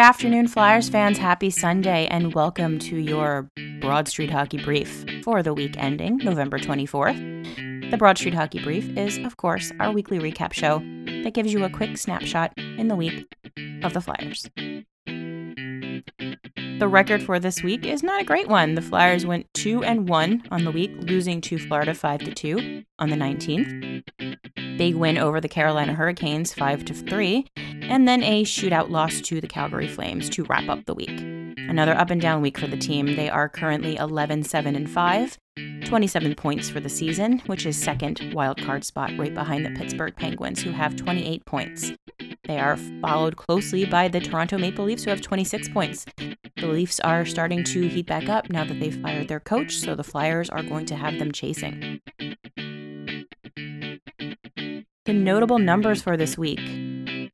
afternoon, Flyers fans. Happy Sunday, and welcome to your Broad Street Hockey Brief for the week ending November 24th. The Broad Street Hockey Brief is, of course, our weekly recap show that gives you a quick snapshot in the week of the Flyers. The record for this week is not a great one. The Flyers went 2 and 1 on the week, losing to Florida 5 to 2 on the 19th. Big win over the Carolina Hurricanes 5 to 3 and then a shootout loss to the Calgary Flames to wrap up the week. Another up and down week for the team. They are currently 11 7 and 5, 27 points for the season, which is second wildcard spot right behind the Pittsburgh Penguins, who have 28 points. They are followed closely by the Toronto Maple Leafs, who have 26 points. The Leafs are starting to heat back up now that they've fired their coach, so the Flyers are going to have them chasing. The notable numbers for this week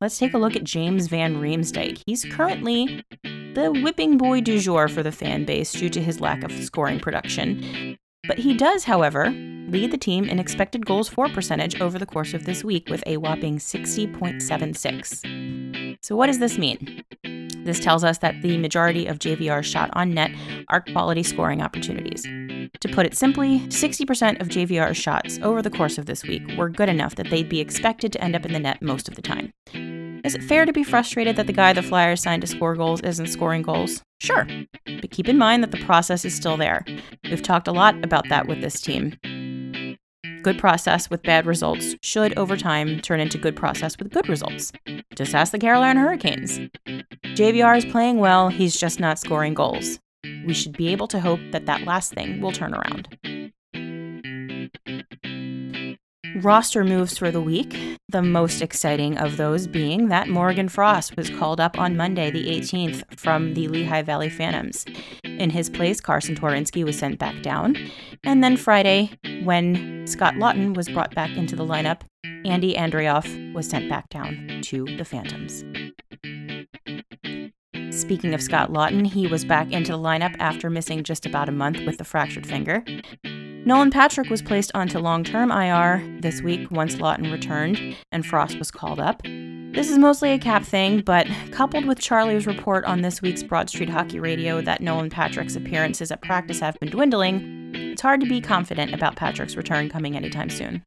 let's take a look at James Van Riemsdyk. He's currently the whipping boy du jour for the fan base due to his lack of scoring production. But he does, however, lead the team in expected goals for percentage over the course of this week with a whopping 60.76. So, what does this mean? This tells us that the majority of JVR's shot on net are quality scoring opportunities. To put it simply, 60% of JVR's shots over the course of this week were good enough that they'd be expected to end up in the net most of the time. Is it fair to be frustrated that the guy the Flyers signed to score goals isn't scoring goals? Sure. But keep in mind that the process is still there. We've talked a lot about that with this team. Good process with bad results should, over time, turn into good process with good results. Just ask the Carolina Hurricanes. JVR is playing well, he's just not scoring goals. We should be able to hope that that last thing will turn around. Roster moves for the week, the most exciting of those being that Morgan Frost was called up on Monday, the 18th, from the Lehigh Valley Phantoms. In his place, Carsen Twarynski was sent back down. And then Friday, when Scott Laughton was brought back into the lineup, Andy Andreoff was sent back down to the Phantoms. Speaking of Scott Laughton, he was back into the lineup after missing just about a month with the fractured finger. Nolan Patrick was placed onto long term IR this week once Laughton returned and Frost was called up. This is mostly a cap thing, but coupled with Charlie's report on this week's Broad Street Hockey Radio that Nolan Patrick's appearances at practice have been dwindling, it's hard to be confident about Patrick's return coming anytime soon.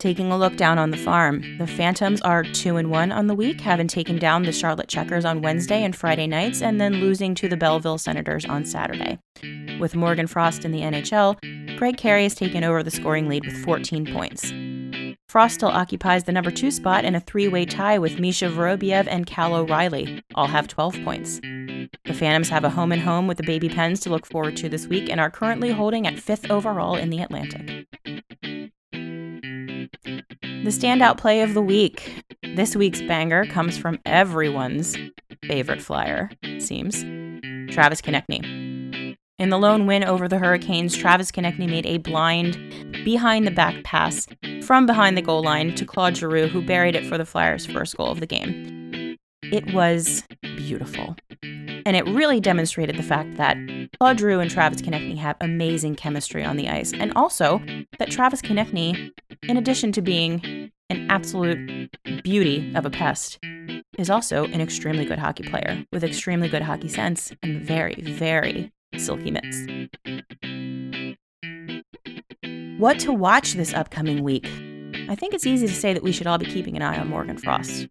Taking a look down on the farm, the Phantoms are 2 and 1 on the week, having taken down the Charlotte Checkers on Wednesday and Friday nights and then losing to the Belleville Senators on Saturday. With Morgan Frost in the NHL, Greg Carey has taken over the scoring lead with 14 points. Frost still occupies the number 2 spot in a three-way tie with Misha Vorobiev and Cal O'Reilly. All have 12 points. The Phantoms have a home and home with the Baby Pens to look forward to this week and are currently holding at 5th overall in the Atlantic. The standout play of the week. This week's banger comes from everyone's favorite flyer, seems Travis Konecny. In the lone win over the Hurricanes, Travis Konecny made a blind, behind the back pass from behind the goal line to Claude Giroux, who buried it for the Flyers' first goal of the game. It was beautiful. And it really demonstrated the fact that Claude Giroux and Travis Konecny have amazing chemistry on the ice, and also that Travis Konecny in addition to being an absolute beauty of a pest, is also an extremely good hockey player with extremely good hockey sense and very, very silky mitts. What to watch this upcoming week? I think it's easy to say that we should all be keeping an eye on Morgan Frost.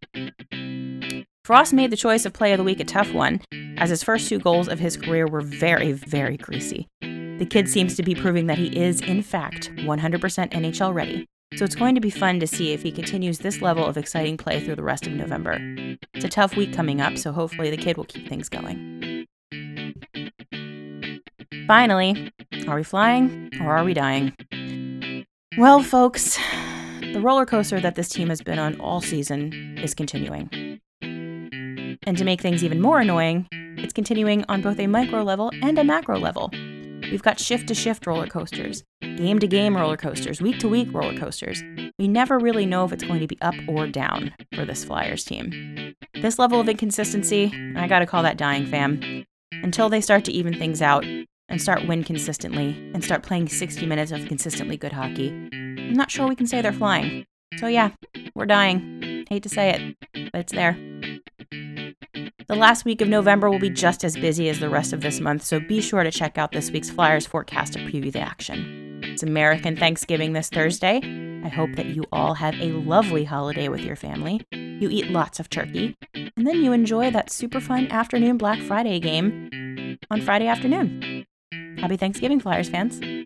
Frost made the choice of play of the week a tough one, as his first two goals of his career were very, very greasy. The kid seems to be proving that he is, in fact, 100% NHL ready, so it's going to be fun to see if he continues this level of exciting play through the rest of November. It's a tough week coming up, so hopefully the kid will keep things going. Finally, are we flying or are we dying? Well, folks, the roller coaster that this team has been on all season is continuing. And to make things even more annoying, it's continuing on both a micro level and a macro level. We've got shift to shift roller coasters, game to game roller coasters, week to week roller coasters. We never really know if it's going to be up or down for this Flyers team. This level of inconsistency, I gotta call that dying, fam. Until they start to even things out and start win consistently and start playing 60 minutes of consistently good hockey, I'm not sure we can say they're flying. So, yeah, we're dying. Hate to say it, but it's there. The last week of November will be just as busy as the rest of this month, so be sure to check out this week's Flyers forecast to preview the action. It's American Thanksgiving this Thursday. I hope that you all have a lovely holiday with your family. You eat lots of turkey, and then you enjoy that super fun afternoon Black Friday game on Friday afternoon. Happy Thanksgiving, Flyers fans.